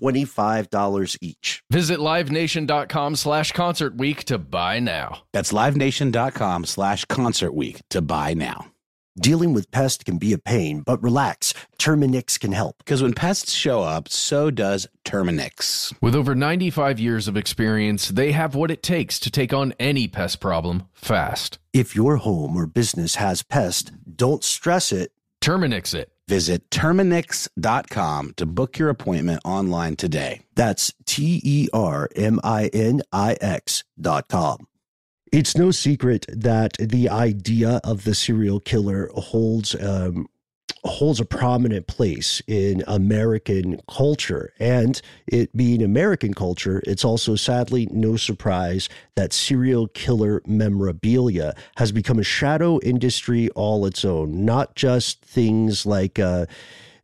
$25 each. Visit livenation.com slash concert week to buy now. That's livenation.com slash concert week to buy now. Dealing with pests can be a pain, but relax. Terminix can help. Because when pests show up, so does Terminix. With over 95 years of experience, they have what it takes to take on any pest problem fast. If your home or business has pests, don't stress it. Terminix it. Visit Terminix.com to book your appointment online today. That's T E R M I N I X dot com. It's no secret that the idea of the serial killer holds um, holds a prominent place in American culture. And it being American culture, it's also sadly no surprise that serial killer memorabilia has become a shadow industry all its own, not just things like uh,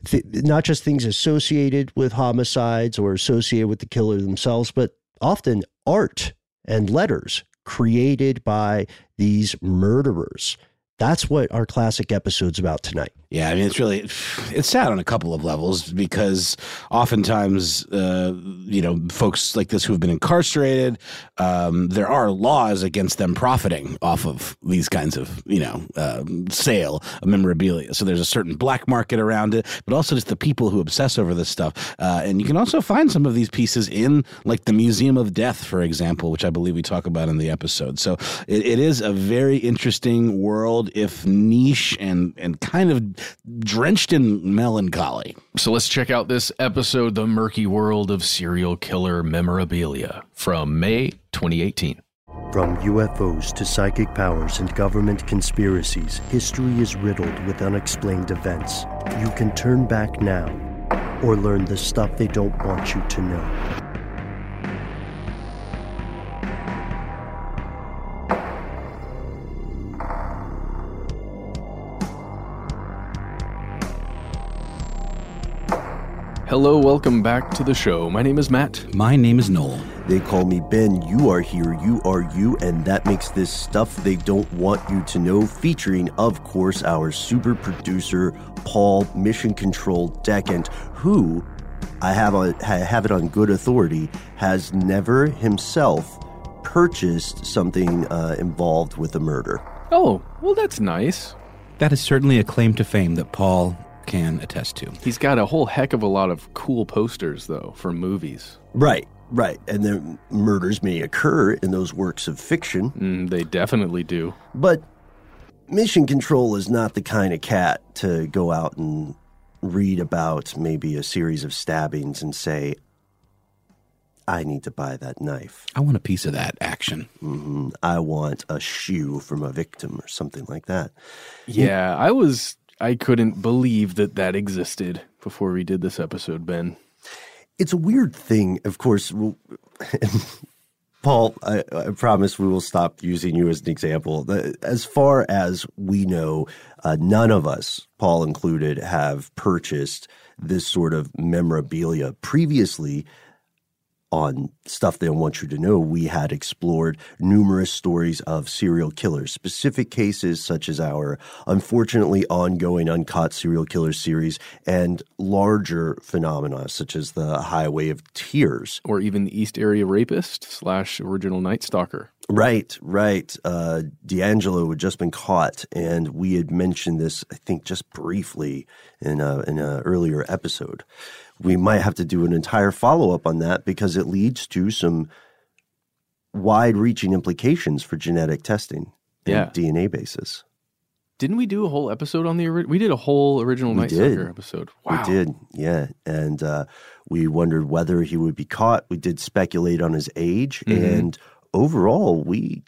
th- not just things associated with homicides or associated with the killer themselves, but often art and letters created by these murderers. That's what our classic episode's about tonight. Yeah, I mean, it's really it's sad on a couple of levels because oftentimes, uh, you know, folks like this who have been incarcerated, um, there are laws against them profiting off of these kinds of, you know, um, sale of memorabilia. So there's a certain black market around it, but also just the people who obsess over this stuff. Uh, and you can also find some of these pieces in like the Museum of Death, for example, which I believe we talk about in the episode. So it, it is a very interesting world, if niche and and kind of drenched in melancholy. So let's check out this episode, The Murky World of Serial Killer Memorabilia, from May 2018. From UFOs to psychic powers and government conspiracies, history is riddled with unexplained events. You can turn back now or learn the stuff they don't want you to know. Hello, welcome back to the show. My name is Matt. My name is Noel. They call me Ben. You are here. You are you. And that makes this stuff they don't want you to know, featuring, of course, our super producer, Paul Mission Control Decant, who I have, on, I have it on good authority, has never himself purchased something uh, involved with a murder. Oh, well, that's nice. That is certainly a claim to fame that Paul can attest to. He's got a whole heck of a lot of cool posters, though, for movies. Right, right. And then murders may occur in those works of fiction, Mm, they definitely do. but Mission Control is not the kind of cat to go out and read about maybe a series of stabbings and say, I need to buy that knife. I want a piece of that action. hmm I want a shoe from a victim or something like that. Yeah, I was. I couldn't believe that that existed before we did this episode, Ben. It's a weird thing, of course. Paul, I, I promise we will stop using you as an example. As far as we know, uh, none of us, Paul included, have purchased this sort of memorabilia previously. On stuff they want you to know, we had explored numerous stories of serial killers, specific cases such as our unfortunately ongoing Uncaught Serial Killer series, and larger phenomena such as the Highway of Tears. Or even the East Area Rapist slash Original Night Stalker. Right, right. Uh, DeAngelo had just been caught, and we had mentioned this, I think, just briefly in a, in an earlier episode. We might have to do an entire follow up on that because it leads to some wide reaching implications for genetic testing and Yeah. DNA basis. Didn't we do a whole episode on the ori- we did a whole original We Night did. Stalker episode. Wow. We did, yeah. And uh, we wondered whether he would be caught. We did speculate on his age, Mhm. and overall, we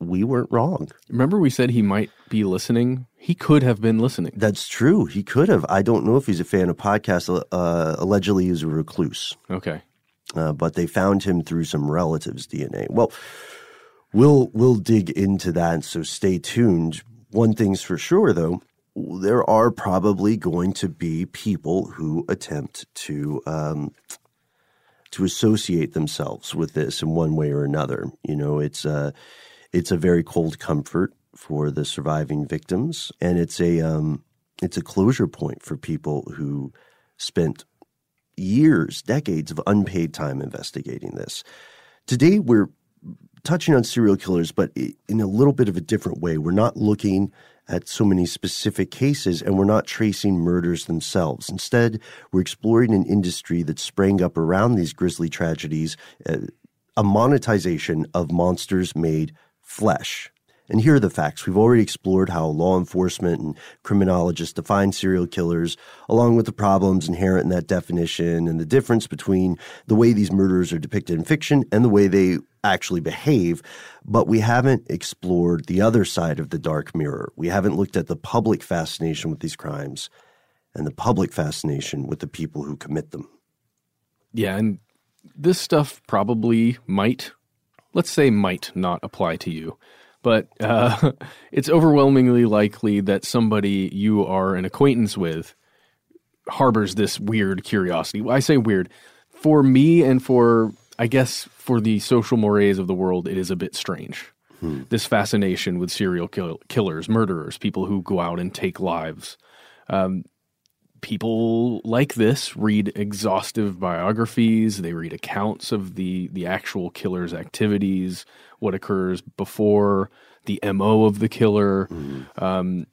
we weren't wrong. Remember we said he might be listening? He could have been listening. That's true. He could have. I don't know if he's a fan of podcasts. Uh, allegedly, he's a recluse, Okay. uh, but they found him through some relatives' DNA. Well, we'll we'll dig into that. So stay tuned. One thing's for sure, though. There are probably going to be people who attempt to um, to associate themselves with this in one way or another. You know, it's a it's a very cold comfort for the surviving victims, and it's a um, it's a closure point for people who spent years, decades of unpaid time investigating this. Today, we're touching on serial killers, but in a little bit of a different way. We're not looking at so many specific cases and we're not tracing murders themselves. Instead, we're exploring an industry that sprang up around these grisly tragedies, uh, a monetization of monsters made flesh. And here are the facts. We've already explored how law enforcement and criminologists define serial killers, along with the problems inherent in that definition and the difference between the way these murders are depicted in fiction and the way they actually behave. But we haven't explored the other side of the dark mirror. We haven't looked at the public fascination with these crimes and the public fascination with the people who commit them. Yeah, and this stuff probably might, let's say, might not apply to you, but uh, it's overwhelmingly likely that somebody you are an acquaintance with harbors this weird curiosity. I say weird. For me and for, I guess, for the social mores of the world, it is a bit strange. This fascination with serial kill- killers, murderers, people who go out and take lives people like this read exhaustive biographies. They read accounts of the the actual killer's activities what occurs before the mo of the killer. Um,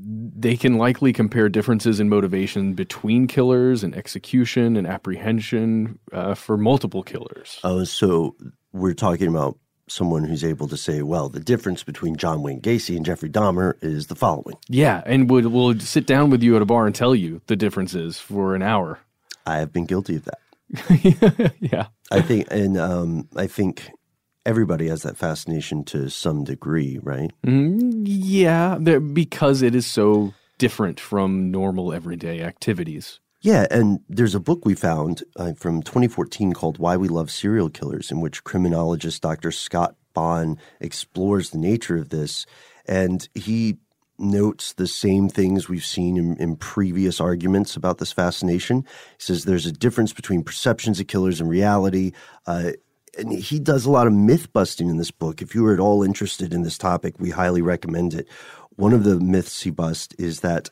they can likely compare differences in motivation between killers and execution and apprehension uh, for multiple killers. Oh, so we're talking about someone who's able to say, well, the difference between John Wayne Gacy and Jeffrey Dahmer is the following. yeah and would will sit down with you at a bar and tell you the differences for an hour I have been guilty of that. yeah I think, and um, I think everybody has that fascination to some degree, right? Mm, yeah, because it is so different from normal everyday activities. Yeah, and there's a book we found uh, from 2014 called Why We Love Serial Killers, in which criminologist Dr. Scott Bonn explores the nature of this. And he notes the same things we've seen in, in previous arguments about this fascination. He says there's a difference between perceptions of killers and reality. Uh, and he does a lot of myth busting in this book. If you are at all interested in this topic, we highly recommend it. One of the myths he busts is that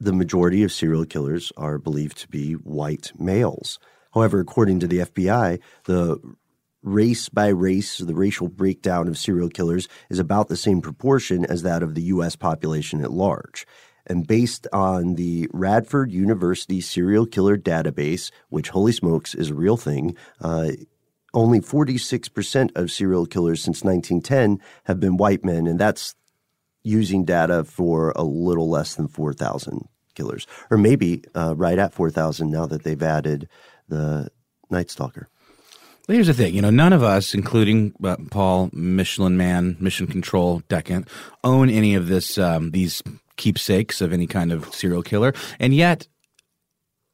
the majority of serial killers are believed to be white males. However, according to the FBI, the race by race, the racial breakdown of serial killers is about the same proportion as that of the U.S. population at large. And based on the Radford University Serial Killer Database, which, holy smokes, is a real thing, uh, only 46% of serial killers since 1910 have been white men, and that's using data for a little less than 4,000 killers, or maybe uh, right at 4,000 now that they've added the Night Stalker. Here's the thing, you know, none of us, including uh, Paul, Michelin Man, Mission Control, Decant, own any of this, um, these keepsakes of any kind of serial killer, and yet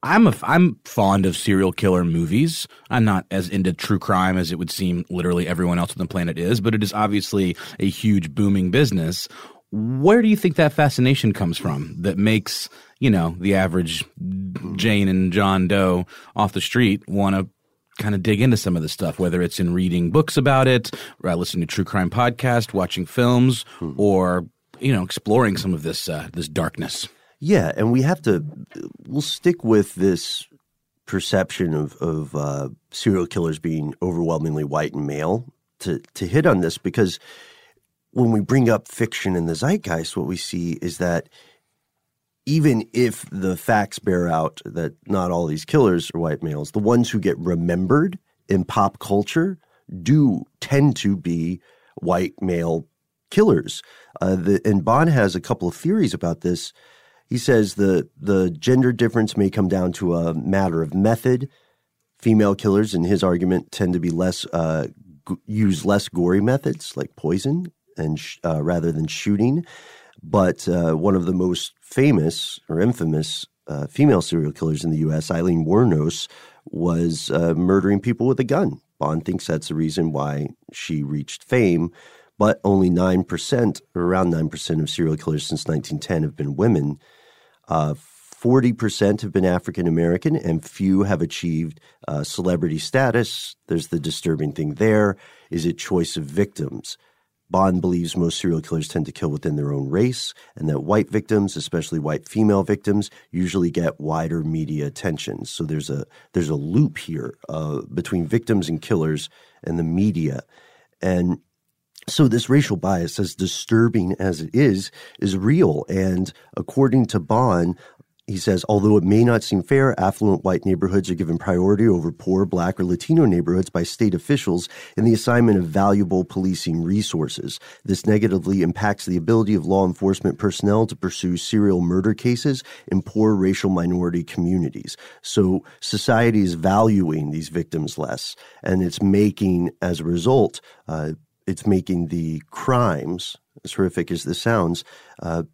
I'm a, I'm fond of serial killer movies. I'm not as into true crime as it would seem literally everyone else on the planet is, but it is obviously a huge booming business. Where do you think that fascination comes from that makes, you know, the average Jane and John Doe off the street want to kind of dig into some of this stuff, whether it's in reading books about it, or listening to true crime podcast, watching films, or you know, exploring some of this uh, this darkness. Yeah, and we have to, we'll stick with this perception of, of uh, serial killers being overwhelmingly white and male to, to hit on this because when we bring up fiction in the zeitgeist, what we see is that even if the facts bear out that not all these killers are white males, the ones who get remembered in pop culture do tend to be white male killers. Uh, the, and Bonn has a couple of theories about this. He says the the gender difference may come down to a matter of method. Female killers, in his argument, tend to be less uh, g- use less gory methods like poison and sh- uh, rather than shooting. But uh, one of the most famous or infamous uh, female serial killers in the U.S., Aileen Wuornos, was uh, murdering people with a gun. Bonn thinks that's the reason why she reached fame, but only 9%, or around 9% of serial killers since 1910 have been women. Uh, 40% have been African American, and few have achieved uh, celebrity status. There's the disturbing thing there. Is it choice of victims? Bonn believes most serial killers tend to kill within their own race, and that white victims, especially white female victims, usually get wider media attention. So there's a there's a loop here uh, between victims and killers and the media, and so this racial bias, as disturbing as it is, is real. And according to Bonn, he says, although it may not seem fair, affluent white neighborhoods are given priority over poor black or Latino neighborhoods by state officials in the assignment of valuable policing resources. This negatively impacts the ability of law enforcement personnel to pursue serial murder cases in poor racial minority communities. So society is valuing these victims less, and it's making, as a result, uh, it's making the crimes, as horrific as this sounds, uh,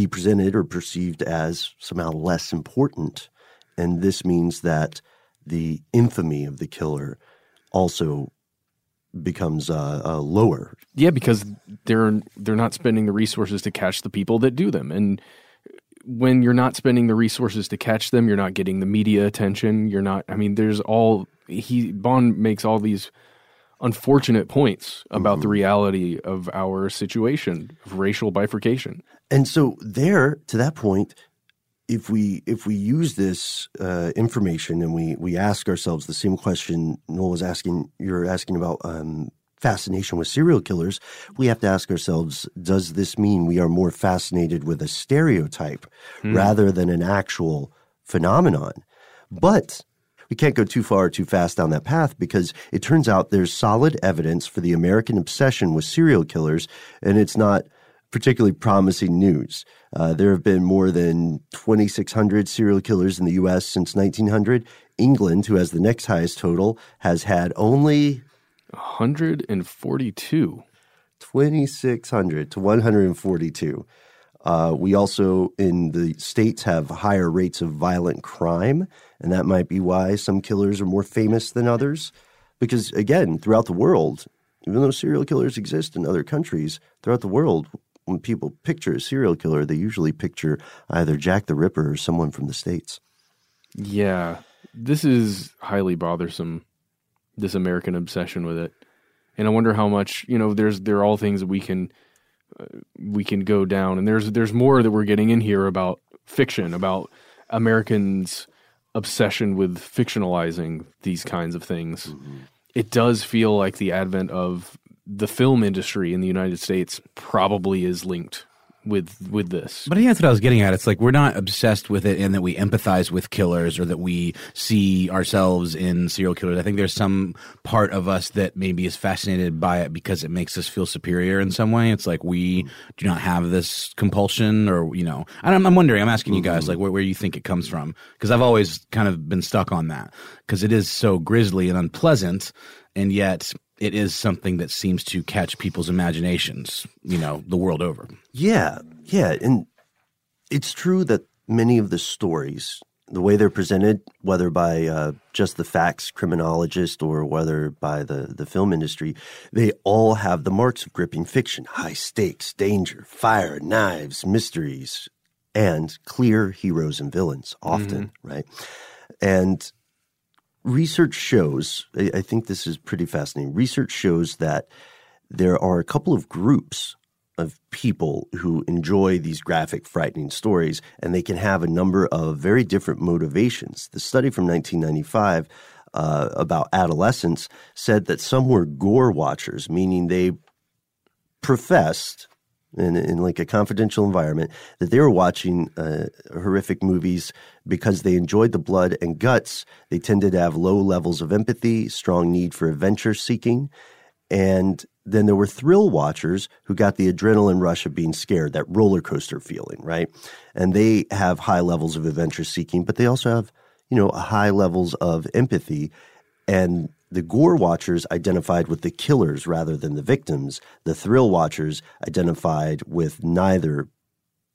be presented or perceived as somehow less important. And this means that the infamy of the killer also becomes uh, uh, lower. Yeah, because they're they're not spending the resources to catch the people that do them, and when you're not spending the resources to catch them, you're not getting the media attention. You're not. I mean, there's all he Bonn makes all these unfortunate points about mm-hmm. the reality of our situation of racial bifurcation. And so there, to that point, if we if we use this uh, information and we we ask ourselves the same question Noel was asking, you're asking about um, fascination with serial killers, we have to ask ourselves: Does this mean we are more fascinated with a stereotype mm. rather than an actual phenomenon? But we can't go too far or too fast down that path because it turns out there's solid evidence for the American obsession with serial killers, and it's not particularly promising news. Uh, there have been more than 2,600 serial killers in the U.S. since 1900. England, who has the next highest total, has had only 142. 2,600 to 142. Uh, we also in the states have higher rates of violent crime, and that might be why some killers are more famous than others. Because again, throughout the world, even though serial killers exist in other countries, throughout the world, when people picture a serial killer, they usually picture either Jack the Ripper or someone from the States. Yeah. This is highly bothersome, this American obsession with it. And I wonder how much, you know, there's there are all things that we can uh, we can go down and there's there's more that we're getting in here about fiction, about Americans obsession with fictionalizing these kinds of things. Mm-hmm. It does feel like the advent of the film industry in the United States probably is linked with with this. But I think that's what I was getting at. It's like we're not obsessed with it in that we empathize with killers or that we see ourselves in serial killers. I think there's some part of us that maybe is fascinated by it because it makes us feel superior in some way. It's like we do not have this compulsion or, you know, I'm, I'm wondering, I'm asking you guys like where, where you think it comes from. Cause I've always kind of been stuck on that because it is so grisly and unpleasant. And yet it is something that seems to catch people's imaginations, you know, the world over. Yeah, yeah. And it's true that many of the stories, the way they're presented, whether by uh, just the facts criminologist or whether by the, the film industry, they all have the marks of gripping fiction high stakes, danger, fire, knives, mysteries, and clear heroes and villains, often, mm-hmm. right? And research shows, I think this is pretty fascinating. Research shows that there are a couple of groups of people who enjoy these graphic, frightening stories, and they can have a number of very different motivations. The study from 1995 uh, about adolescents said that some were gore watchers, meaning they professed in, in like a confidential environment that they were watching uh, horrific movies because they enjoyed the blood and guts. They tended to have low levels of empathy, strong need for adventure seeking, and then there were thrill watchers who got the adrenaline rush of being scared, that roller coaster feeling, right? And they have high levels of adventure seeking, but they also have, you know, high levels of empathy. And the gore watchers identified with the killers rather than the victims. The thrill watchers identified with neither.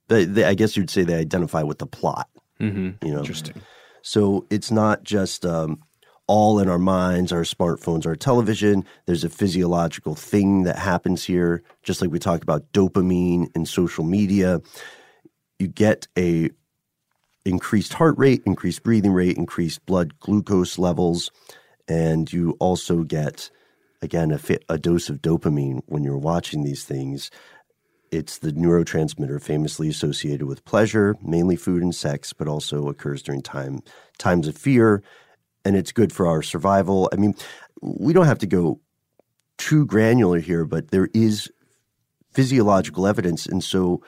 They, they, I guess you'd say they identify with the plot. Mm-hmm. You know, Interesting. so it's not just um, all in our minds, our smartphones, our television. There's a physiological thing that happens here, just like we talked about dopamine in social media. You get a increased heart rate, increased breathing rate, increased blood glucose levels, and you also get again a, fi- a dose of dopamine when you're watching these things. It's the neurotransmitter famously associated with pleasure, mainly food and sex, but also occurs during time times of fear, and it's good for our survival. I mean, we don't have to go too granular here, but there is physiological evidence, and so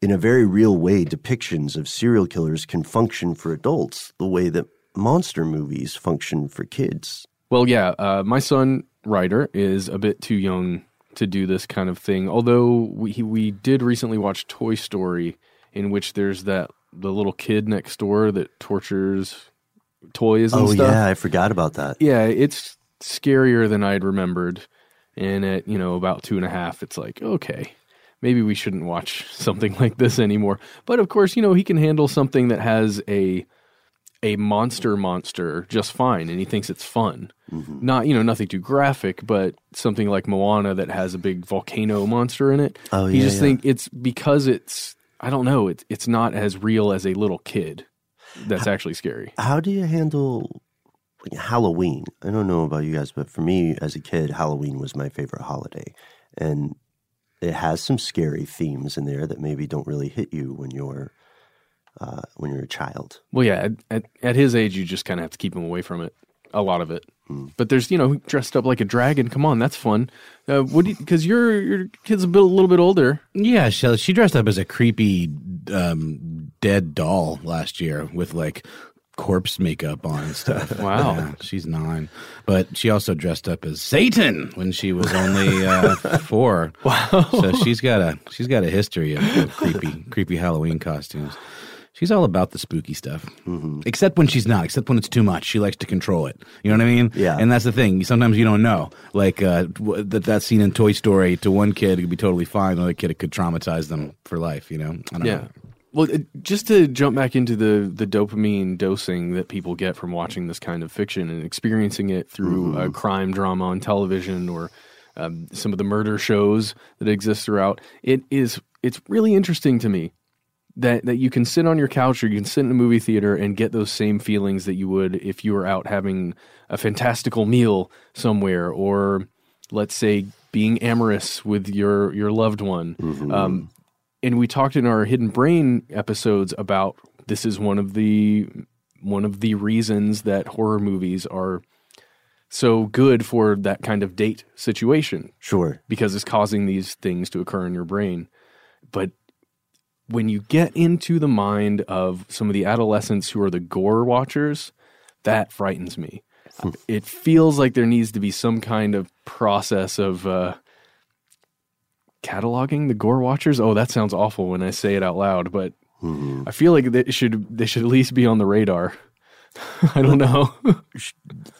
in a very real way, depictions of serial killers can function for adults the way that monster movies function for kids. Well, yeah, uh, my son Ryder is a bit too young to do this kind of thing. Although we we did recently watch Toy Story, in which there's that the little kid next door that tortures toys and oh stuff. yeah, I forgot about that. Yeah, it's scarier than I'd remembered. And at you know about two and a half, it's like okay, maybe we shouldn't watch something like this anymore. But of course, you know he can handle something that has a a monster monster just fine, and he thinks it's fun. Mm-hmm. Not you know nothing too graphic, but something like Moana that has a big volcano monster in it. Oh, he yeah, just yeah. think it's because it's I don't know it's it's not as real as a little kid. That's actually scary. How do you handle Halloween? I don't know about you guys, but for me as a kid, Halloween was my favorite holiday. And it has some scary themes in there that maybe don't really hit you when you're uh, when you're a child. Well, yeah, at, at, at his age, you just kind of have to keep him away from it. A lot of it. Hmm. But there's, you know, dressed up like a dragon. Come on, that's fun. Uh, what do because your your kid's a, bit, a little bit older. Yeah, she, she dressed up as a creepy um, dead doll last year with like corpse makeup on and stuff. Wow. Yeah, she's nine. But she also dressed up as Satan when she was only uh, four. Wow. So she's got a she's got a history of, of creepy creepy Halloween costumes. She's all about the spooky stuff, Mm-hmm. except when she's not. Except when it's too much, she likes to control it. You know what I mean? Yeah. And that's the thing. Sometimes you don't know. Like uh, that that scene in Toy Story to one kid it could be totally fine. Another kid it could traumatize them for life. You know? I don't Yeah. know. Well, it, just to jump back into the the dopamine dosing that people get from watching this kind of fiction and experiencing it through a crime drama on television or um, some of the murder shows that exist throughout, it is it's really interesting to me that that you can sit on your couch or you can sit in a movie theater and get those same feelings that you would if you were out having a fantastical meal somewhere or let's say being amorous with your your loved one. Um, and we talked in our hidden brain episodes about this is one of the one of the reasons that horror movies are so good for that kind of date situation Sure. because it's causing these things to occur in your brain. But when you get into the mind of some of the adolescents who are the gore watchers, that frightens me. It feels like there needs to be some kind of process of uh, cataloging the gore watchers. Oh, that sounds awful when I say it out loud, but I feel like they should they should at least be on the radar. I don't know.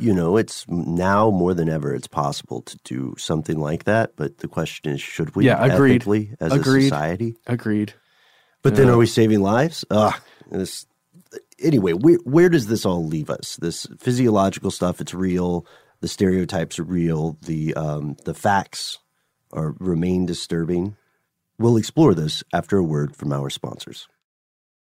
You know, it's now more than ever it's possible to do something like that, but the question is should we Yeah, agreed. ethically as Agreed. a society? Agreed. But then, are we saving lives? Ugh, this, anyway, where, where does this all leave us? This physiological stuff, it's real. The stereotypes are real. The um, the facts are remain disturbing. We'll explore this after a word from our sponsors.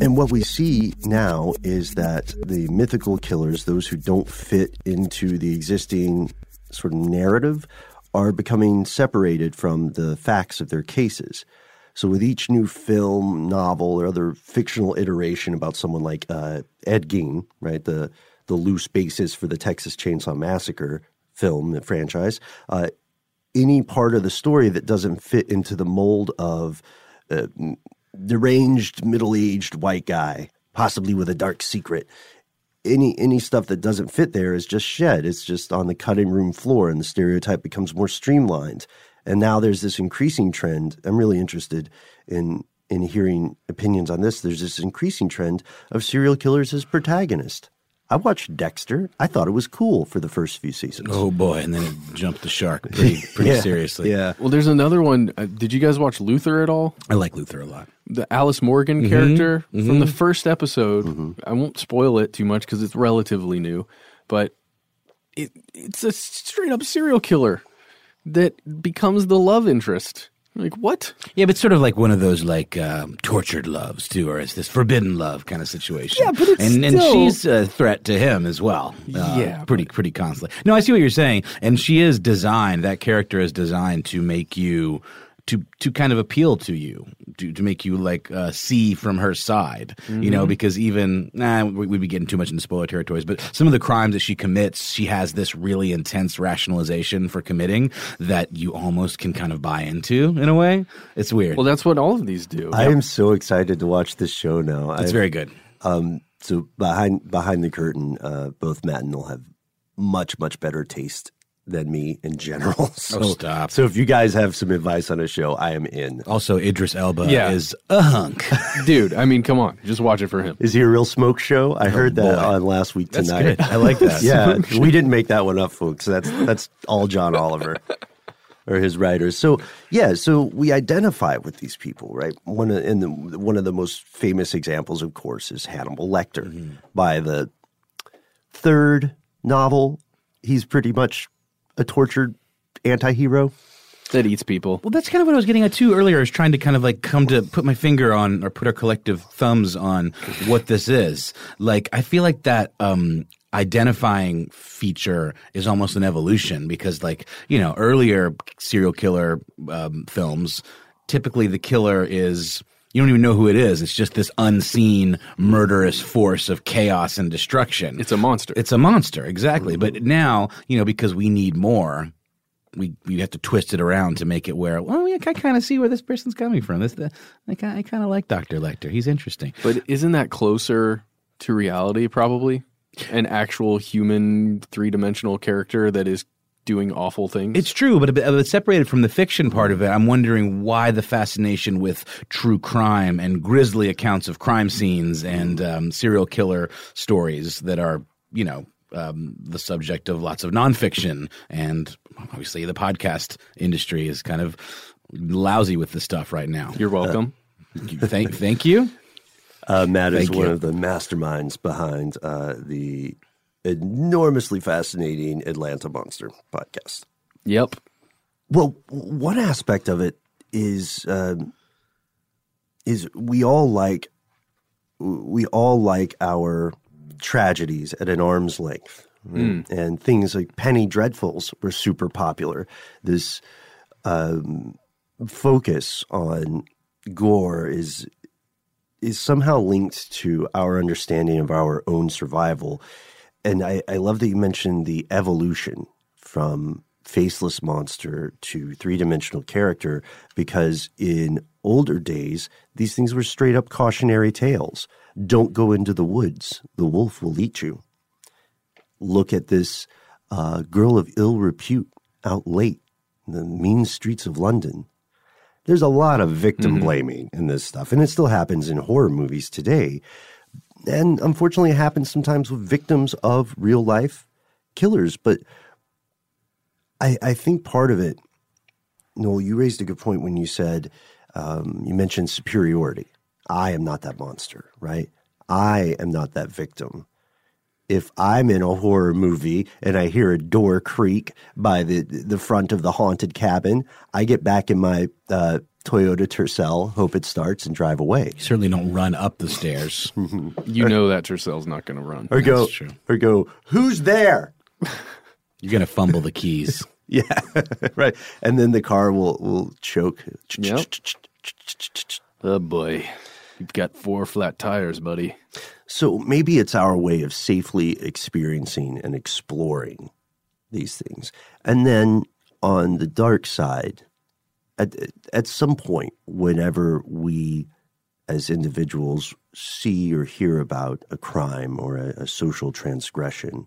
And what we see now is that the mythical killers, those who don't fit into the existing sort of narrative, are becoming separated from the facts of their cases. So, with each new film, novel, or other fictional iteration about someone like uh, Ed Gein, right, the the loose basis for the Texas Chainsaw Massacre film franchise, uh, any part of the story that doesn't fit into the mold of uh, deranged middle-aged white guy possibly with a dark secret. Any any stuff that doesn't fit there is just shed. It's just on the cutting room floor and the stereotype becomes more streamlined. And now there's this increasing trend. I'm really interested in in hearing opinions on this. There's this increasing trend of serial killers as protagonists I watched Dexter. I thought it was cool for the first few seasons. Oh boy, and then it jumped the shark pretty pretty Yeah, seriously. Yeah. Well, there's another one. Uh, did you guys watch Luther at all? I like Luther a lot. The Alice Morgan mm-hmm. character mm-hmm. from the first episode. Mm-hmm. I won't spoil it too much because it's relatively new, but it it's a straight up serial killer that becomes the love interest. Like what? Yeah, but sort of like one of those like um, tortured loves too, or it's this forbidden love kind of situation. Yeah, but it's and and she's a threat to him as well. Uh, Yeah, pretty pretty constantly. No, I see what you're saying, and she is designed. That character is designed to make you to to kind of appeal to you, to to make you like uh, see from her side. You Mm-hmm. know, because even nah, we- we'd be getting too much into spoiler territories, but some of the crimes that she commits, she has this really intense rationalization for committing that you almost can kind of buy into in a way. It's weird. Well, that's what all of these do. I am so excited to watch this show now. It's I- very good. Um, so behind behind the curtain, uh, both Matt and Noel have much much better taste than me in general. So, Oh, stop. So if you guys have some advice on a show, I am in. Also, Idris Elba Yeah. is a hunk. Dude, I mean, come on. Just watch it for him. Is he a real smoke show? I heard that Oh, boy. on last week That's tonight. good. I like that. yeah, we didn't make that one up, folks. That's that's all John Oliver or his writers. So yeah, so we identify with these people, right? One of and the, one of the most famous examples, of course, is Hannibal Lecter. Mm-hmm. By the third novel, he's pretty much a tortured anti-hero. That eats people. Well, that's kind of what I was getting at too earlier. I was trying to kind of like come to put my finger on or put our collective thumbs on what this is. Like, I feel like that um, identifying feature is almost an evolution because, like, you know, earlier serial killer um, films, typically the killer is. You don't even know who it is. It's just this unseen murderous force of chaos and destruction. It's a monster. It's a monster, exactly. But now, you know, because we need more, we we have to twist it around to make it where, well, yeah, I kind of see where this person's coming from. This, the, I, ki- I kind of like Doctor Lecter. He's interesting. But isn't that closer to reality, probably? An actual human three dimensional character that is doing awful things? It's true, but, but separated from the fiction part of it, I'm wondering why the fascination with true crime and grisly accounts of crime scenes and um, serial killer stories that are, you know, um, the subject of lots of nonfiction and obviously the podcast industry is kind of lousy with this stuff right now. You're welcome. thank, thank you. Uh, Matt is Thank one you. of the masterminds behind uh, the enormously fascinating Atlanta Monster podcast. yep. Well, one aspect of it is um, is we all like we all like our tragedies at an arm's length, right? and things like Penny Dreadfuls were super popular. This um, focus on gore is is somehow linked to our understanding of our own survival. And I, I love that you mentioned the evolution from faceless monster to three dimensional character because in older days, these things were straight up cautionary tales. Don't go into the woods, the wolf will eat you. Look at this uh, girl of ill repute out late in the mean streets of London. There's a lot of victim blaming in this stuff, and it still happens in horror movies today. And unfortunately, it happens sometimes with victims of real life killers. But I, I think part of it, Noel, you raised a good point when you said, um, you mentioned superiority. I am not that monster, right? I am not that victim. If I'm in a horror movie and I hear a door creak by the the front of the haunted cabin, I get back in my uh, Toyota Tercel, hope it starts, and drive away. You certainly don't run up the stairs. Mm-hmm. You know that Tercel's not going to run. Or go, true. or go, who's there? You're going to fumble the keys. Yeah, right. And then the car will will choke. Yep. Oh boy. You've got four flat tires, buddy. So maybe it's our way of safely experiencing and exploring these things. And then on the dark side, at, at some point, whenever we as individuals see or hear about a crime or a, a social transgression,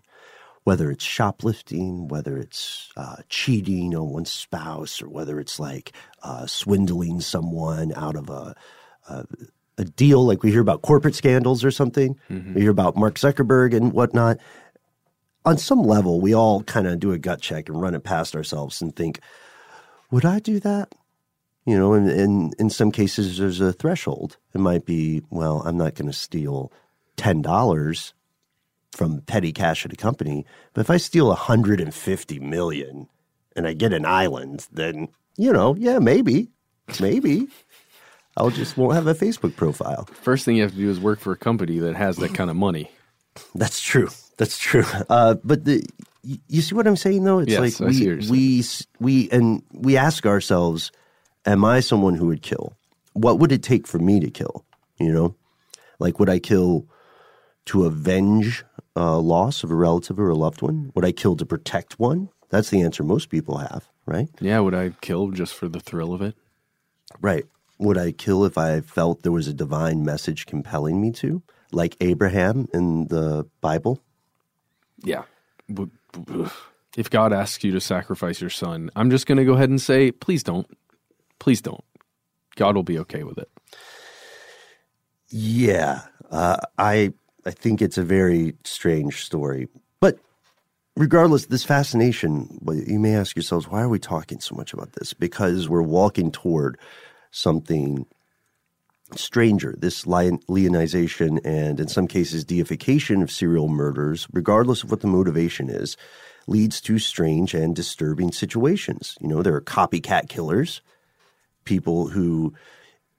whether it's shoplifting, whether it's uh, cheating on one's spouse, or whether it's like uh, swindling someone out of a, a a deal, like we hear about corporate scandals or something. We hear about Mark Zuckerberg and whatnot. On some level, we all kind of do a gut check and run it past ourselves and think, "Would I do that?" You know, and, and in some cases, there's a threshold. It might be, well, I'm not going to steal ten dollars from petty cash at a company. But if I steal 150 million and I get an island, then, you know, yeah, maybe, maybe I'll just won't have a Facebook profile. First thing you have to do is work for a company that has that kind of money. That's true. That's true. Uh, but the, you see what I'm saying though? It's Yes, like we, we, we, and we ask ourselves, am I someone who would kill? What would it take for me to kill? You know, like would I kill to avenge uh, loss of a relative or a loved one? Would I kill to protect one? That's the answer most people have, right? Yeah, would I kill just for the thrill of it? Right. Would I kill if I felt there was a divine message compelling me to, like Abraham in the Bible? Yeah. If God asks you to sacrifice your son, I'm just going to go ahead and say, please don't. Please don't. God will be okay with it. Yeah, uh, I I think it's a very strange story, but regardless, this fascination. You may ask yourselves, why are we talking so much about this? Because we're walking toward something stranger. This lion- leonization and, in some cases, deification of serial murders, regardless of what the motivation is, leads to strange and disturbing situations. You know, there are copycat killers, people who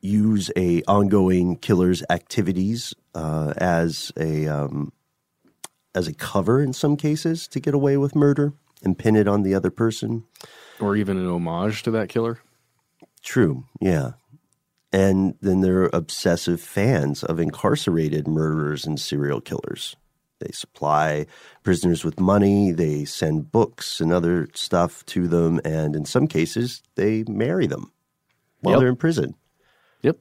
use a ongoing killer's activities uh, as a um, as a cover in some cases to get away with murder and pin it on the other person. Or even an homage to that killer. True, yeah. And then they're obsessive fans of incarcerated murderers and serial killers. They supply prisoners with money, they send books and other stuff to them, and in some cases, they marry them while Yep. they're in prison. Yep.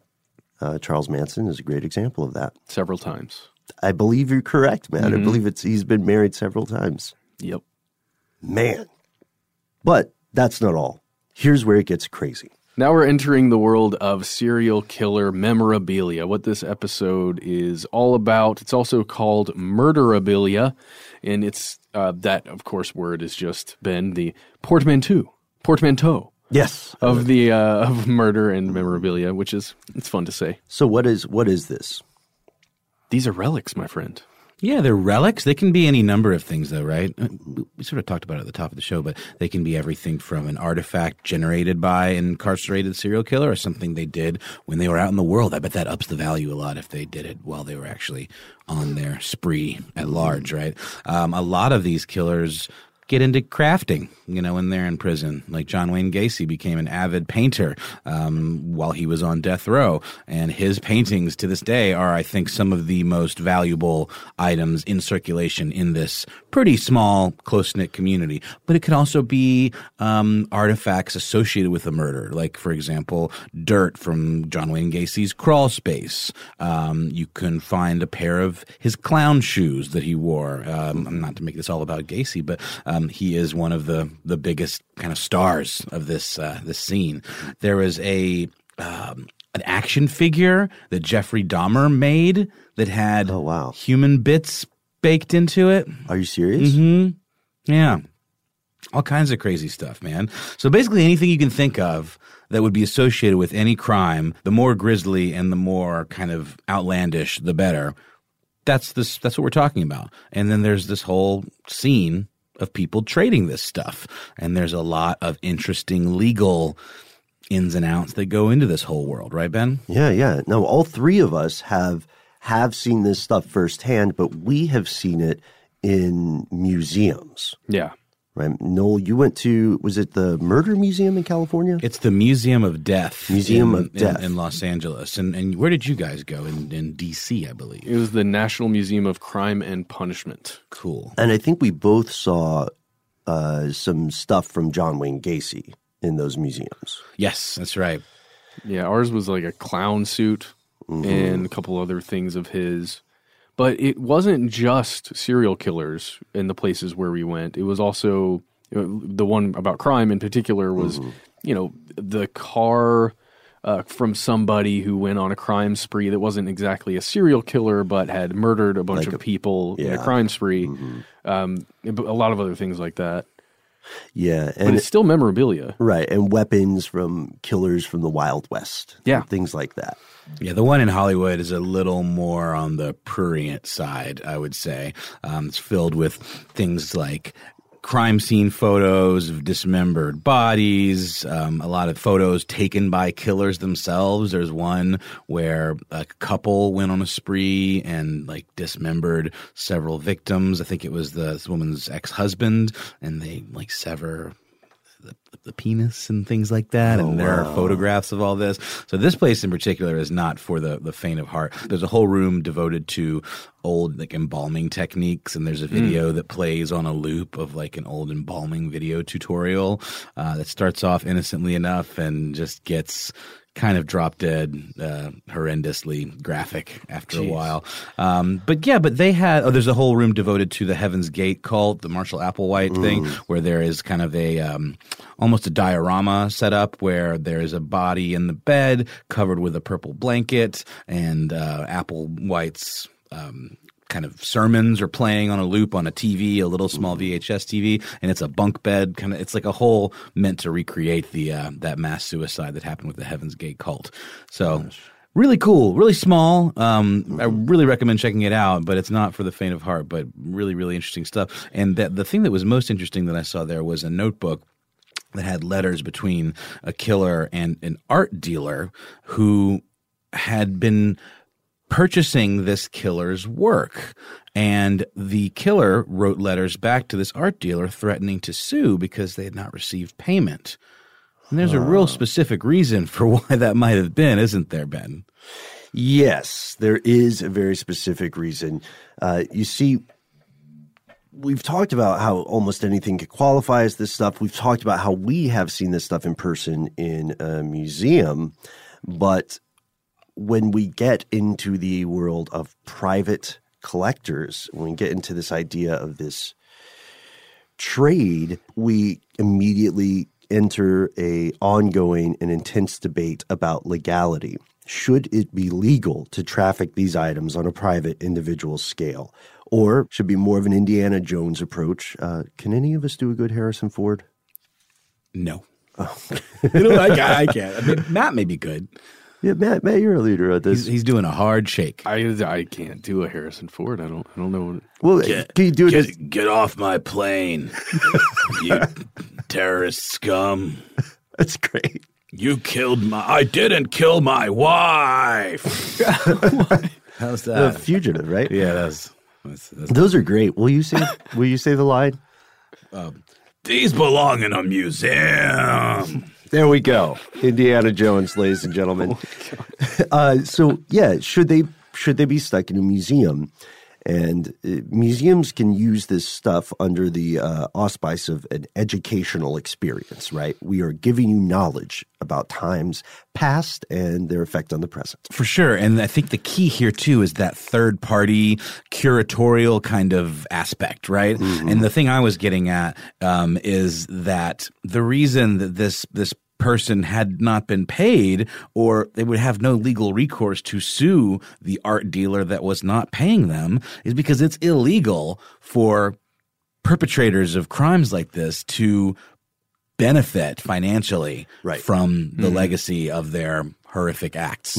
Uh, Charles Manson is a great example of that. Several times. I believe you're correct, man. I Mhm. believe it's he's been married several times. Yep. Man. But that's not all. Here's where it gets crazy. Now we're entering the world of serial killer memorabilia. What this episode is all about. It's also called murderabilia, and it's uh, that, of course, word has just been the portmanteau, portmanteau Yes. of the uh, of murder and memorabilia, which is it's fun to say. So what is what is this? These are relics, my friend. Yeah, they're relics. They can be any number of things, though, right? Uh, We sort of talked about it at the top of the show, but they can be everything from an artifact generated by an incarcerated serial killer or something they did when they were out in the world. I bet that ups the value a lot if they did it while they were actually on their spree at large, right? Um, a lot of these killers get into crafting, you know, when they're in prison. Like John Wayne Gacy became an avid painter um, while he was on death row. And his paintings to this day are, I think, some of the most valuable items in circulation in this pretty small, close knit community. But it could also be um, artifacts associated with a murder, like, for example, dirt from John Wayne Gacy's crawl space. Um, you can find a pair of his clown shoes that he wore. Um, I'm not to make this all about Gacy, but um, he is one of the the biggest kind of stars of this uh, this scene. There was a um, an action figure that Jeffrey Dahmer made that had Oh, wow. human bits baked into it. Are you serious? Mm-hmm. Yeah. All kinds of crazy stuff, man. So basically, anything you can think of that would be associated with any crime, the more grisly and the more kind of outlandish, the better. That's this. That's what we're talking about. And then there's this whole scene of people trading this stuff, and there's a lot of interesting legal ins and outs that go into this whole world, right, Ben? Yeah, yeah. Now all three of us have have seen this stuff firsthand, but we have seen it in museums. Yeah. Right. Noel, you went to was it the Murder Museum in California? It's the Museum of Death. Museum in, of Death. in, in Los Angeles. And and where did you guys go? In in D.C., I believe. It was the National Museum of Crime and Punishment. Cool. And I think we both saw uh, some stuff from John Wayne Gacy in those museums. Yes, that's right. Yeah, ours was like a clown suit and a couple other things of his. But it wasn't just serial killers in the places where we went. It was also you know, the one about crime in particular was, you know, the car uh, from somebody who went on a crime spree that wasn't exactly a serial killer but had murdered a bunch Like of a- people in a crime spree. Um, a lot of other things like that. Yeah, But and it's still memorabilia. right, and weapons from killers from the Wild West. Yeah. things like that. Yeah, the one in Hollywood is a little more on the prurient side, I would say. Um, it's filled with things like crime scene photos of dismembered bodies, um, a lot of photos taken by killers themselves. There's one where a couple went on a spree and like dismembered several victims. I think it was the woman's ex-husband, and they like sever the, the penis and things like that. and there are photographs of all this. So this place in particular is not for the, the faint of heart. There's a whole room devoted to old like embalming techniques, and there's a video that plays on a loop of like an old embalming video tutorial uh, that starts off innocently enough and just gets kind of drop dead, uh, horrendously graphic after a while. Um, but yeah, but they had, oh, there's a whole room devoted to the Heaven's Gate cult, the Marshall Applewhite thing, where there is kind of a, um, almost a diorama set up where there is a body in the bed covered with a purple blanket and, uh, Applewhite's, um, kind of sermons are playing on a loop on a TV, a little small VHS TV, and it's a bunk bed kind of. It's like a whole meant to recreate the uh, that mass suicide that happened with the Heaven's Gate cult. So. Really cool, really small. Um, I really recommend checking it out, but it's not for the faint of heart. But really, really interesting stuff. And that the thing that was most interesting that I saw there was a notebook that had letters between a killer and an art dealer who had been purchasing this killer's work. And the killer wrote letters back to this art dealer threatening to sue because they had not received payment. And there's a real specific reason for why that might have been, isn't there, Ben? Yes, there is a very specific reason. Uh, you see, we've talked about how almost anything could qualify as this stuff. We've talked about how we have seen this stuff in person in a museum, but when we get into the world of private collectors, when we get into this idea of this trade, we immediately enter a ongoing and intense debate about legality. Should it be legal to traffic these items on a private individual scale? Or should be more of an Indiana Jones approach? Uh, can any of us do a good Harrison Ford? No. you know, I, I can't. I mean, Matt may be good. Yeah, Matt, Matt, you're a leader of this. He's, he's doing a hard shake. I I can't do a Harrison Ford. I don't I don't know. What, well, can you do it? Get, get off my plane, you terrorist scum. That's great. You killed my. I didn't kill my wife. How's that? The that? fugitive, right? yeah, that's, that's, that's. Those are great. Will you say? will you say the line? Um, these belong in a museum. There we go. Indiana Jones, ladies and gentlemen. uh, so yeah, should they should they be stuck in a museum? And uh, museums can use this stuff under the uh, auspice of an educational experience, right? We are giving you knowledge about times past and their effect on the present. For sure. And I think the key here, too, is that third party curatorial kind of aspect, right? And the thing I was getting at um, is that the reason that this, this, person had not been paid or they would have no legal recourse to sue the art dealer that was not paying them is because it's illegal for perpetrators of crimes like this to benefit financially Right. from the legacy of their horrific acts.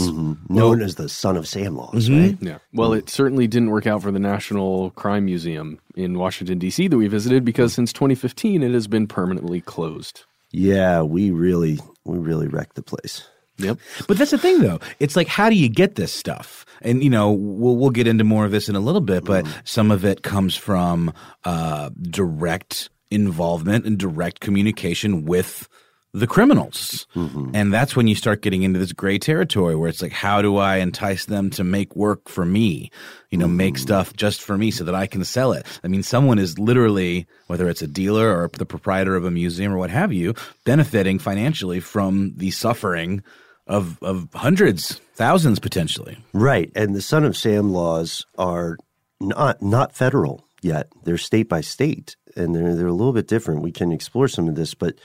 Known as the son of Sam laws, Mm-hmm. right? yeah. Well, it certainly didn't work out for the National Crime Museum in Washington D.C. that we visited because since 2015 it has been permanently closed. Yeah, we really we really wrecked the place. Yep. But that's the thing, though. It's like, how do you get this stuff? And you know, we'll we'll get into more of this in a little bit, but some of it comes from uh, direct involvement and direct communication with the criminals, mm-hmm. and that's when you start getting into this gray territory where it's like, how do I entice them to make work for me? You know, make mm. stuff just for me so that I can sell it. I mean, someone is literally, whether it's a dealer or the proprietor of a museum or what have you, benefiting financially from the suffering of of hundreds, thousands potentially. Right, and the son of Sam laws are not not federal yet. They're state by state, and they're they're a little bit different. We can explore some of this, but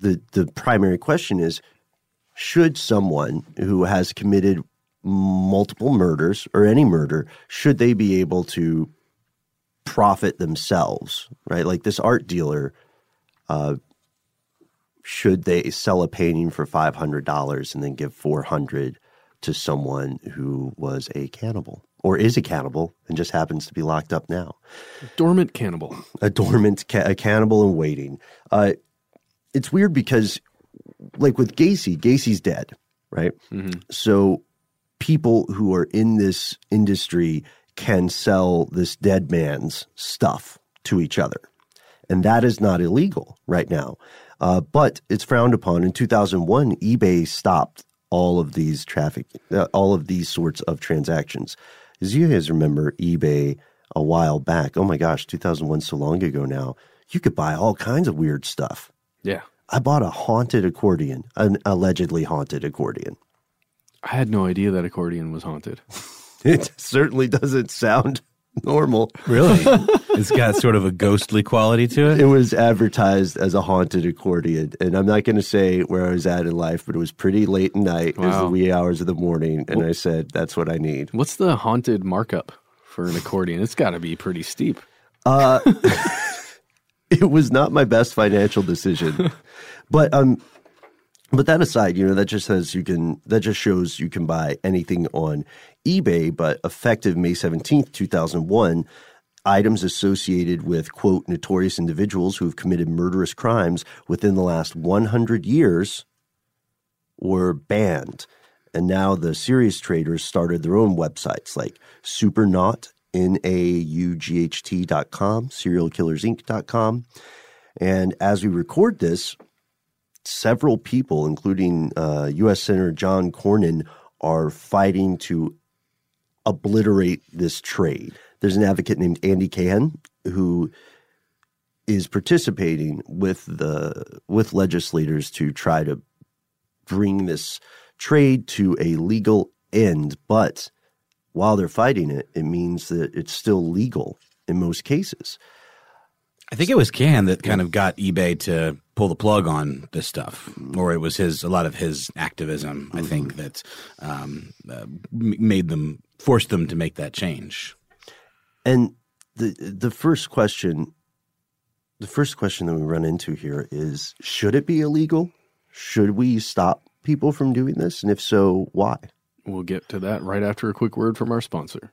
the the primary question is: Should someone who has committed multiple murders or any murder should they be able to profit themselves? Right, like this art dealer. Uh, should they sell a painting for five hundred dollars and then give four hundred to someone who was a cannibal or is a cannibal and just happens to be locked up now? Dormant cannibal. A dormant ca- a cannibal in waiting. Uh, it's weird because, like with Gacy, Gacy's dead, right? So people who are in this industry can sell this dead man's stuff to each other. And that is not illegal right now. Uh, but it's frowned upon. In 2001, eBay stopped all of these traffic, uh, all of these sorts of transactions. As you guys remember, eBay a while back, oh my gosh, 2001, so long ago now, you could buy all kinds of weird stuff. Yeah. I bought a haunted accordion, an allegedly haunted accordion. I had no idea that accordion was haunted. It certainly doesn't sound normal. Really? it's got sort of a ghostly quality to It it. was advertised as a haunted accordion, and I'm not going to say where I was at in life, but it was pretty late at night. It was the wee hours of the morning, and I said, "That's what I need." What's the haunted markup for an accordion? It's got to be pretty steep. Uh, It was not my best financial decision, but um, but that aside, you know that just says you can. That just shows you can buy anything on eBay. But effective May seventeenth, two thousand one. Items associated with, quote, notorious individuals who have committed murderous crimes within the last 100 years were banned. And now the serious traders started their own websites like Supernaught, N-A-U-G-H-T dot com, serialkillersinc.com. And as we record this, several people, including uh, U.S. Senator John Cornyn, are fighting to obliterate this trade. There's an advocate named Andy Kahan who is participating with the with legislators to try to bring this trade to a legal end. But while they're fighting it, it means that it's still legal in most cases. I think it was Kahan that kind of got eBay to pull the plug on this stuff, or it was his a lot of his activism. I think that um, uh, made them forced them to make that change. And the the first question, the first question that we run into here is: Should it be illegal? Should we stop people from doing this? And if so, why? We'll get to that right after a quick word from our sponsor.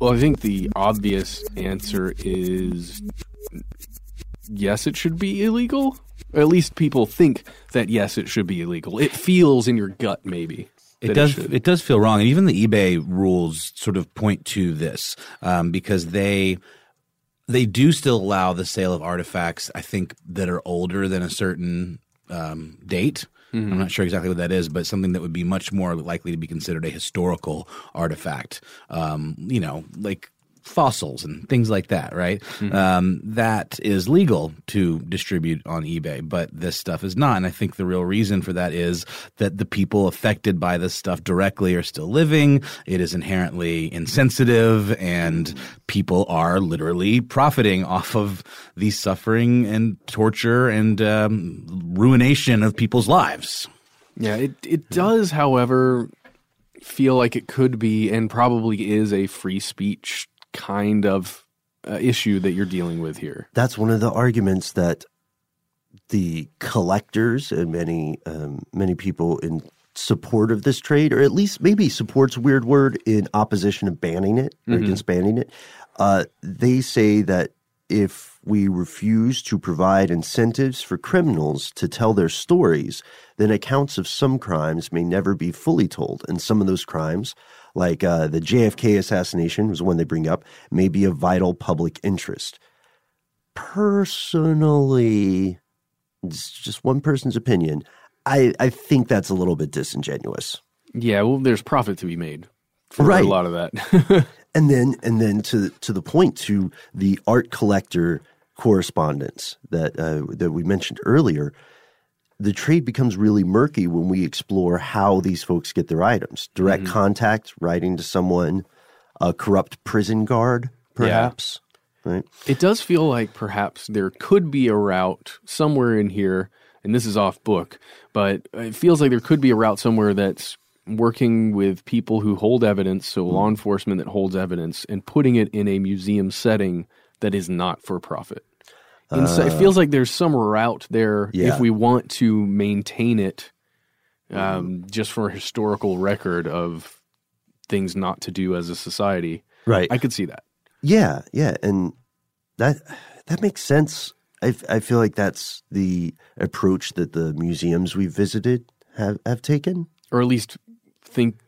Well, I think the obvious answer is yes, it should be illegal. Or at least people think that yes, it should be illegal. It feels in your gut, maybe. It does. should. It, does feel wrong, and even the eBay rules sort of point to this um, because they they do still allow the sale of artifacts. I think that are older than a certain um, date. I'm not sure exactly what that is, but something that would be much more likely to be considered a historical artifact. Um, you know, like fossils and things like that, right? Um, that is legal to distribute on eBay, but this stuff is not. And I think the real reason for that is that the people affected by this stuff directly are still living. It is inherently insensitive, and people are literally profiting off of the suffering and torture and um, ruination of people's lives. Yeah, it it does, however, feel like it could be and probably is a free speech kind of uh, issue that you're dealing with here. That's one of the arguments that the collectors and many um, many people in support of this trade, or at least maybe supports weird word in opposition of banning it or against banning it. Uh, they say that if we refuse to provide incentives for criminals to tell their stories, then accounts of some crimes may never be fully told. And some of those crimes, like uh, the JFK assassination, was one they bring up, may be of vital public interest. Personally, it's just one person's opinion. I, I think that's a little bit disingenuous. Yeah, well, there's profit to be made for Right. a lot of that. And then and then to to the point to the art collector correspondence that uh, that we mentioned earlier, the trade becomes really murky when we explore how these folks get their items. Direct mm-hmm. contact, writing to someone, a corrupt prison guard, perhaps. Right. It does feel like perhaps there could be a route somewhere in here, and this is off book, but it feels like there could be a route somewhere that's working with people who hold evidence, so law mm. enforcement that holds evidence, and putting it in a museum setting that is not for profit. And so it feels like there's some route there Yeah. if we want to maintain it um, just for a historical record of things not to do as a society. Right. I could see that. Yeah, yeah, and that that makes sense. I I feel like that's the approach that the museums we've visited have have taken. or at least think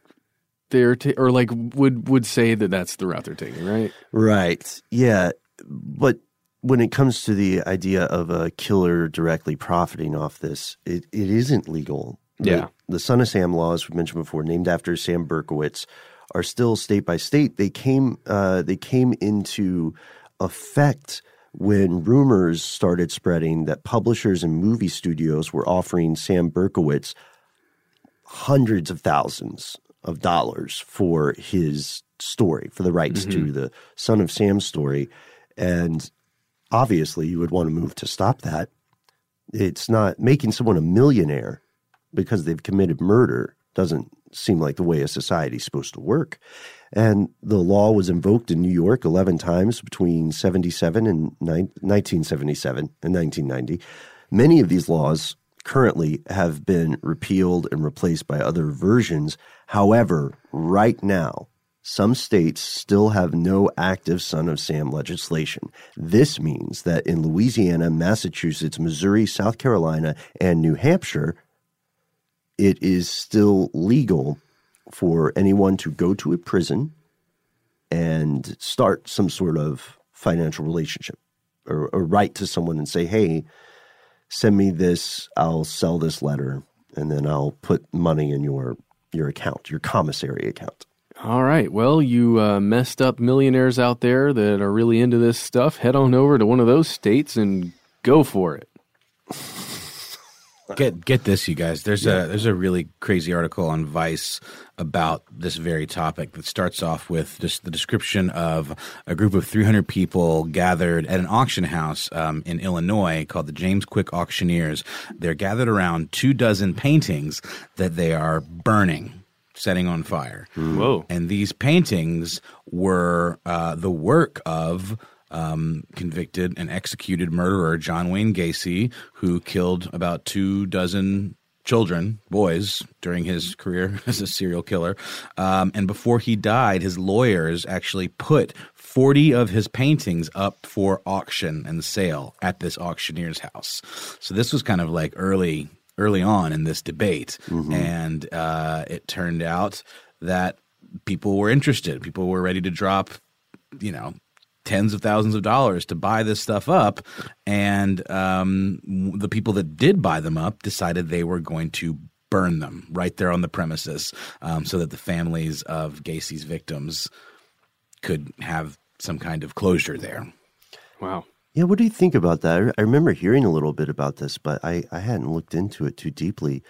they're ta- or like would would say that that's the route they're taking, right? Right. Yeah, but when it comes to the idea of a killer directly profiting off this, it, it isn't legal. The- Yeah. The, Son of Sam laws we mentioned before, named after Sam Berkowitz, are still state by state. They came uh, they came into effect when rumors started spreading that publishers and movie studios were offering Sam Berkowitz hundreds of thousands of dollars for his story, for the rights to the Son of Sam story. And obviously, you would want to move to stop that. It's not making someone a millionaire because they've committed murder doesn't seem like the way a society's supposed to work. And the law was invoked in New York 11 times between 77 and nine, 1977 and 1990. Many of these laws currently have been repealed and replaced by other versions. However, right now, some states still have no active Son of Sam legislation. This means that in Louisiana, Massachusetts, Missouri, South Carolina, and New Hampshire, it is still legal for anyone to go to a prison and start some sort of financial relationship or, or write to someone and say, hey, send me this, I'll sell this letter, and then I'll put money in your your account, your commissary account. All right. Well, you uh, messed up millionaires out there that are really into this stuff. Head on over to one of those states and go for it. Get get this, you guys. There's a there's a really crazy article on Vice about this very topic that starts off with just the description of a group of 300 people gathered at an auction house um, in Illinois called the James Quick Auctioneers. They're gathered around two dozen paintings that they are burning, setting on fire. Whoa. And these paintings were uh, the work of um, convicted and executed murderer John Wayne Gacy, who killed about two dozen children, boys, during his career as a serial killer. Um, and before he died, his lawyers actually put 40 of his paintings up for auction and sale at this auctioneer's house. So this was kind of like early early on in this debate. And uh, it turned out that people were interested. People were ready to drop, you know, tens of thousands of dollars to buy this stuff up. And um, the people that did buy them up decided they were going to burn them right there on the premises um, so that the families of Gacy's victims could have some kind of closure there. Wow. Yeah, what do you think about that? I- I remember hearing a little bit about this, but I, I hadn't looked into it too deeply.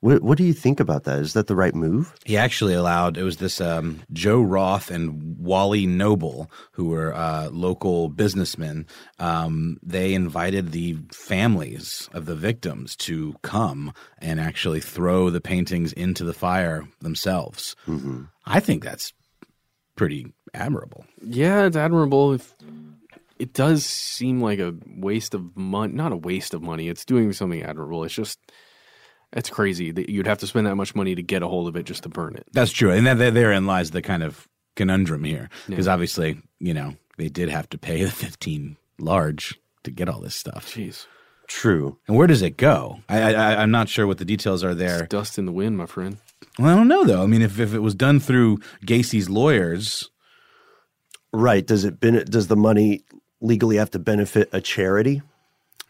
What, what do you think about that? Is that the right move? He actually allowed it was this um, Joe Roth and Wally Noble, who were uh, local businessmen. Um, they invited the families of the victims to come and actually throw the paintings into the fire themselves. I think that's pretty admirable. Yeah, it's admirable. If it does seem like a waste of money, not a waste of money. It's doing something admirable. It's just it's crazy that you'd have to spend that much money to get a hold of it just to burn it. That's true, and that, that therein lies the kind of conundrum here, because obviously, you know, they did have to pay the fifteen large to get all this stuff. Jeez, True. And where does it go? I, I, I'm not sure what the details are there. it's dust in the wind, my friend. Well, I don't know though. I mean, if, if it was done through Gacy's lawyers, Right. Does it ben- does the money legally have to benefit a charity?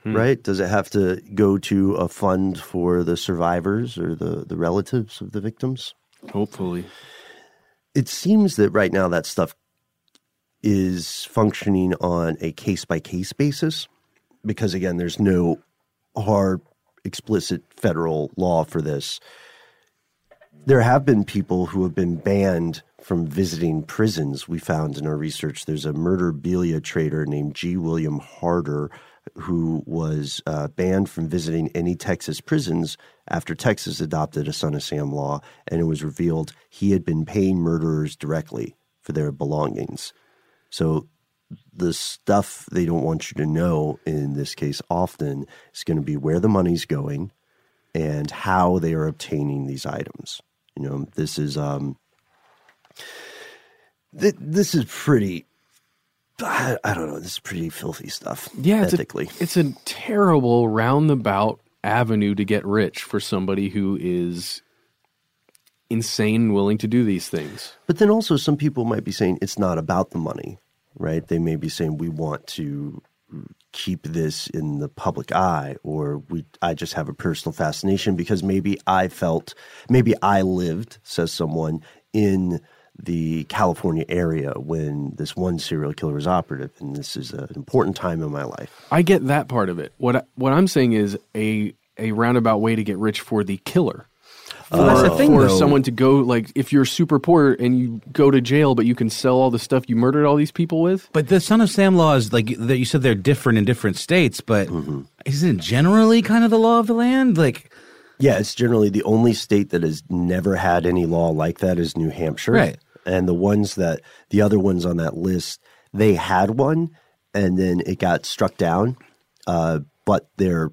Hmm. Right? Does it have to go to a fund for the survivors or the, the relatives of the victims? Hopefully, It seems that right now that stuff is functioning on a case by case basis because again there's no hard explicit federal law for this. There have been people who have been banned from visiting prisons. We found in our research there's a murderabilia trader named G. William Harder who was uh, banned from visiting any Texas prisons after Texas adopted a Son of Sam law, and it was revealed he had been paying murderers directly for their belongings. So the stuff they don't want you to know in this case often is going to be where the money's going and how they are obtaining these items. You know, this is um, th- this is pretty. I, I don't know. This is pretty filthy stuff. Yeah, it's ethically. a, it's a terrible roundabout avenue to get rich for somebody who is insane and willing to do these things. But then also, some people might be saying it's not about the money, right? They may be saying we want to keep this in the public eye, or we I just have a personal fascination because maybe I felt, maybe I lived, says someone, in the California area when this one serial killer was operative, and this is an important time in my life. I get that part of it. What I, what I'm saying is a a roundabout way to get rich for the killer. For, that's the thing, for though. someone to go like if you're super poor and you go to jail, but you can sell all the stuff you murdered all these people with. But the Son of Sam laws, like that, you said, they're different in different states. But mm-hmm. isn't it generally kind of the law of the land? Like, Yeah, it's generally the only state that has never had any law like that is New Hampshire. Right. And the ones that the other ones on that list, they had one and then it got struck down. Uh, but they're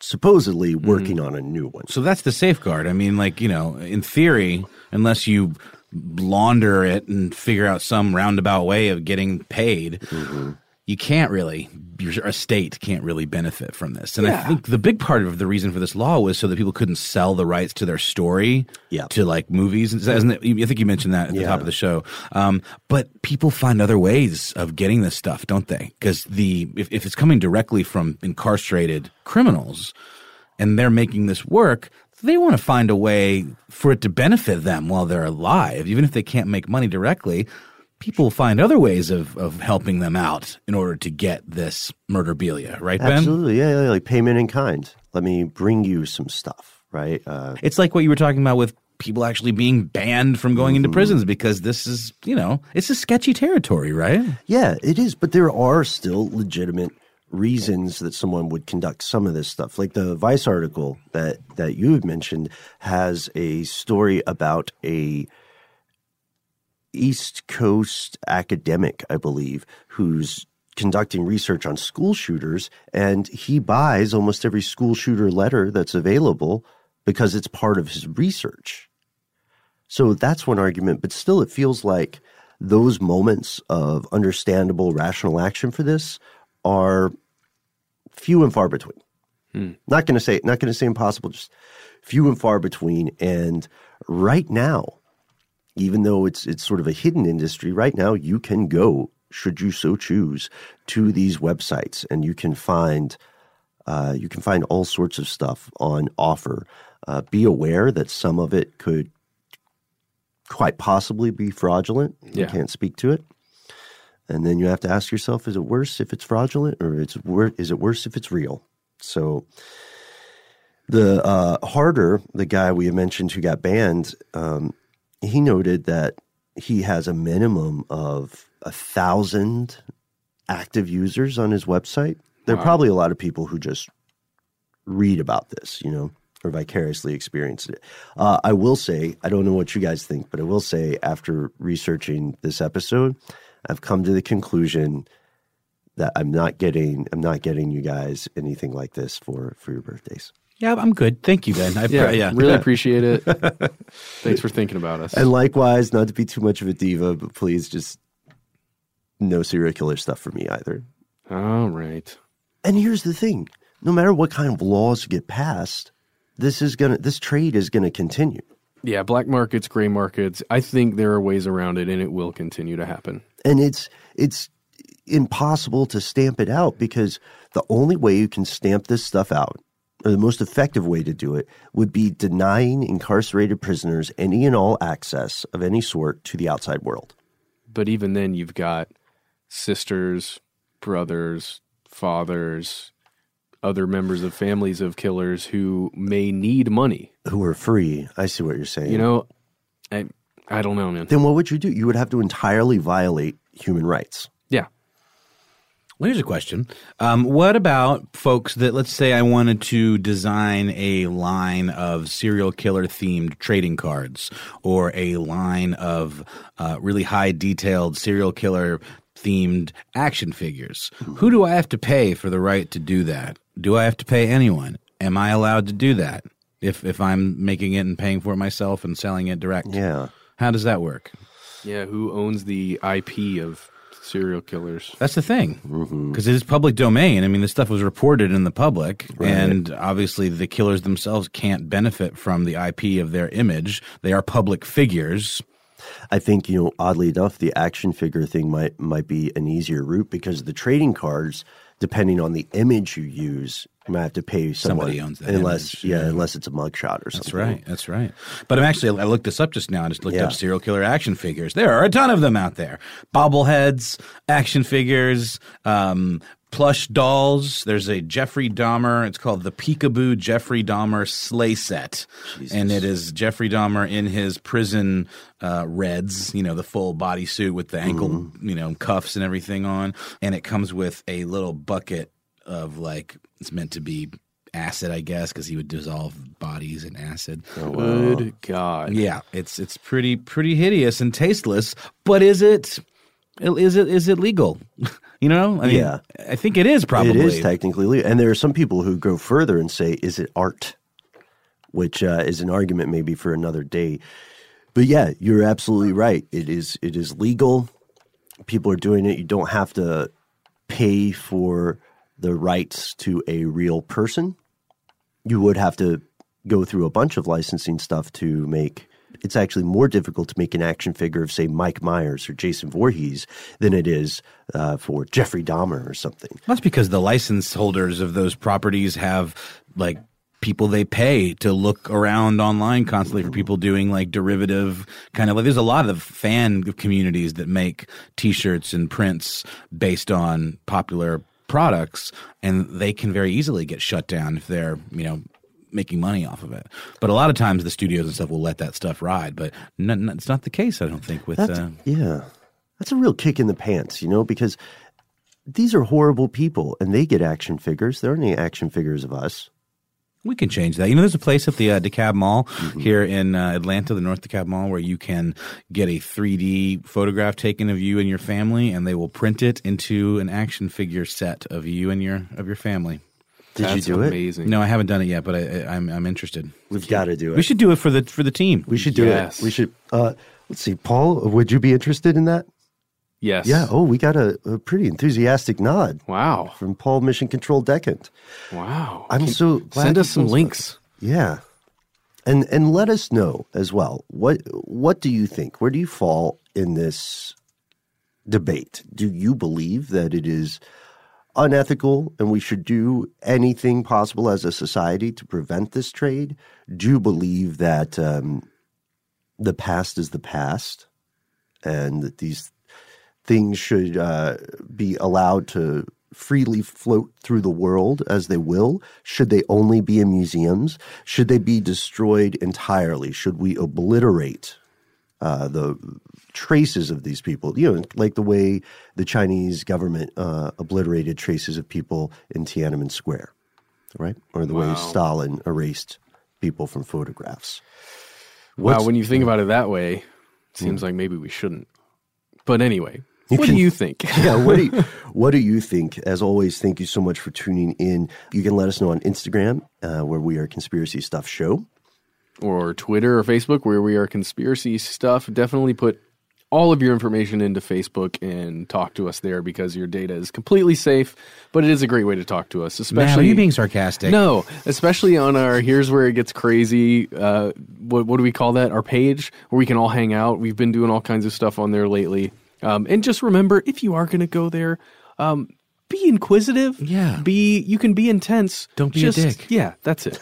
supposedly working on a new one. so that's the safeguard. I mean, like you know, in theory, unless you launder it and figure out some roundabout way of getting paid, you can't really. Your estate can't really benefit from this. And I think the big part of the reason for this law was so that people couldn't sell the rights to their story Yeah. to like movies. Isn't it? I think you mentioned that at the Yeah. top of the show. Um, but people find other ways of getting this stuff, don't they? Because the if, if it's coming directly from incarcerated criminals and they're making this work, they want to find a way for it to benefit them while they're alive, even if they can't make money directly. People find other ways of, of helping them out in order to get this murderabilia, right, Ben? Absolutely. Yeah, yeah, like payment in kind. Let me bring you some stuff, right? Uh, It's like what you were talking about with people actually being banned from going into prisons because this is, you know, it's a sketchy territory, right? Yeah, it is, but there are still legitimate reasons that someone would conduct some of this stuff. Like the Vice article that that you had mentioned has a story about a East Coast academic, I believe, who's conducting research on school shooters and he buys almost every school shooter letter that's available because it's part of his research. So that's one argument, but still, it feels like those moments of understandable, rational action for this are few and far between. Hmm. Not going to say not going to say impossible, just few and far between. And right now, even though it's it's sort of a hidden industry, right now you can go, should you so choose, to these websites, and you can find uh, you can find all sorts of stuff on offer. Uh, be aware that some of it could quite possibly be fraudulent. You can't speak to it. And then you have to ask yourself: Is it worse if it's fraudulent, or it's wor- is it worse if it's real? So, the uh, Harder, the guy we mentioned who got banned, um, he noted that he has a minimum of a thousand active users on his website. There are probably a lot of people who just read about this, you know, or vicariously experience it. Uh, I will say, I don't know what you guys think, but I will say, after researching this episode, I've come to the conclusion that I'm not getting, I'm not getting you guys anything like this for for your birthdays. Yeah, I'm good. Thank you, Ben. I, Yeah, yeah. really appreciate it. Thanks for thinking about us. And likewise, not to be too much of a diva, but please just no serial killer stuff for me either. All right. And here's the thing: no matter what kind of laws get passed, this is gonna this trade is gonna continue. Yeah, black markets, gray markets. I think there are ways around it, and it will continue to happen. and it's it's impossible to stamp it out because the only way you can stamp this stuff out or the most effective way to do it would be denying incarcerated prisoners any and all access of any sort to the outside world But even then, you've got sisters, brothers, fathers, other members of families of killers who may need money. Who are free. I see what you're saying. You know, I I don't know, man. then what would you do? You would have to entirely violate human rights. Yeah. Well, here's a question. Um, what about folks that, let's say, I wanted to design a line of serial killer themed trading cards or a line of uh, really high detailed serial killer themed action figures? Who do I have to pay for the right to do that? Do I have to pay anyone? Am I allowed to do that if, if I'm making it and paying for it myself and selling it direct? Yeah. How does that work? Yeah, who owns the IP of serial killers? That's the thing, mm-hmm. because it is public domain. I mean, this stuff was reported in the public, and obviously the killers themselves can't benefit from the IP of their image. They are public figures. I think you know, oddly enough, the action figure thing might might be an easier route because the trading cards, depending on the image you use, you might have to pay someone, Somebody owns that unless image, yeah, unless it's a mugshot or something. That's right. That's right. But I'm actually I looked this up just now. I just looked Yeah. up serial killer action figures. There are a ton of them out there. Bobbleheads, action figures, um, plush dolls. There's a Jeffrey Dahmer. It's called the Peekaboo Jeffrey Dahmer Slay Set, and it is Jeffrey Dahmer in his prison uh, reds. You know, the full bodysuit with the ankle, you know, cuffs and everything on, and it comes with a little bucket of like it's meant to be acid, I guess, because he would dissolve bodies in acid. Good God. Yeah, it's it's pretty pretty hideous and tasteless. But is it is it is it legal? you know, I mean, Yeah. I think it is probably. It is technically legal. And there are some people who go further and say, is it art? Which uh, is an argument maybe for another day. But yeah, you're absolutely right. It is it is legal. People are doing it. You don't have to pay for the rights to a real person. You would have to go through a bunch of licensing stuff to make it's actually more difficult to make an action figure of say Mike Myers or Jason Voorhees than it is uh, for Jeffrey Dahmer or something. That's because the license holders of those properties have like people they pay to look around online constantly for people doing like derivative kind of like there's a lot of fan communities that make t-shirts and prints based on popular products and they can very easily get shut down if they're you know making money off of it but a lot of times the studios and stuff will let that stuff ride but n- n- it's not the case i don't think with That's, uh, yeah. That's a real kick in the pants, you know, because these are horrible people and they get action figures. There aren't any action figures of us. We can change that. You know, there's a place at the uh, DeKalb Mall here in uh, Atlanta, the North DeKalb Mall, where you can get a 3D photograph taken of you and your family, and they will print it into an action figure set of you and your of your family. Did That's you do it? amazing. No, I haven't done it yet, but I, I, I'm I'm interested. We've got to do it. We should do it for the for the team. We should do Yes. it. We should. Uh, let's see, Paul. Would you be interested in that? Yes. Yeah. Oh, we got a, a pretty enthusiastic nod Wow. from Paul Mission Control Decant. Wow. I'm Can- so glad send us some links. Yeah. And and let us know as well. What what do you think? Where do you fall in this debate? Do you believe that it is unethical and we should do anything possible as a society to prevent this trade? Do you believe that um, the past is the past and that these things should uh, be allowed to freely float through the world as they will? Should they only be in museums? Should they be destroyed entirely? Should we obliterate uh, the traces of these people? You know, like the way the Chinese government uh, obliterated traces of people in Tiananmen Square, right? Or the way Stalin erased people from photographs. Wow. When you think about it that way, it seems like maybe we shouldn't. But anyway, You what can- do you think? yeah, what do you, what do you think? As always, thank you so much for tuning in. You can let us know on Instagram, uh, where we are Conspiracy Stuff Show. or Twitter or Facebook, where we are conspiracy stuff. Definitely put all of your information into Facebook and talk to us there because your data is completely safe. But it is a great way to talk to us, Matt, especially are you being sarcastic? No, especially on our here's where it gets crazy. Uh, what what do we call that? Our page where we can all hang out. We've been doing all kinds of stuff on there lately. Um, and just remember, if you are going to go there, um, be inquisitive. Yeah. Be you can be intense. Don't be a dick. Yeah, that's it.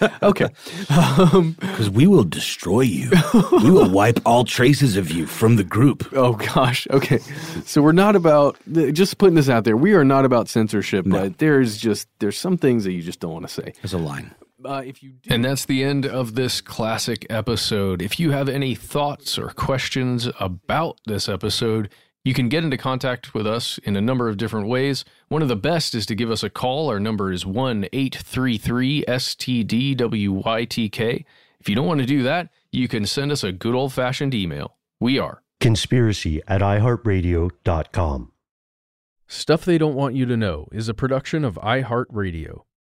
okay. Um, Because we will destroy you. we will wipe all traces of you from the group. oh gosh. Okay. So we're not about just putting this out there. We are not about censorship, but there's just there's some things that you just don't want to say. There's a line. Uh, if you do, And that's the end of this classic episode. If you have any thoughts or questions about this episode, you can get into contact with us in a number of different ways. One of the best is to give us a call. Our number is 1 833 STDWYTK. If you don't want to do that, you can send us a good old fashioned email. We are. Conspiracy at iHeartRadio.com. Stuff They Don't Want You to Know is a production of iHeartRadio.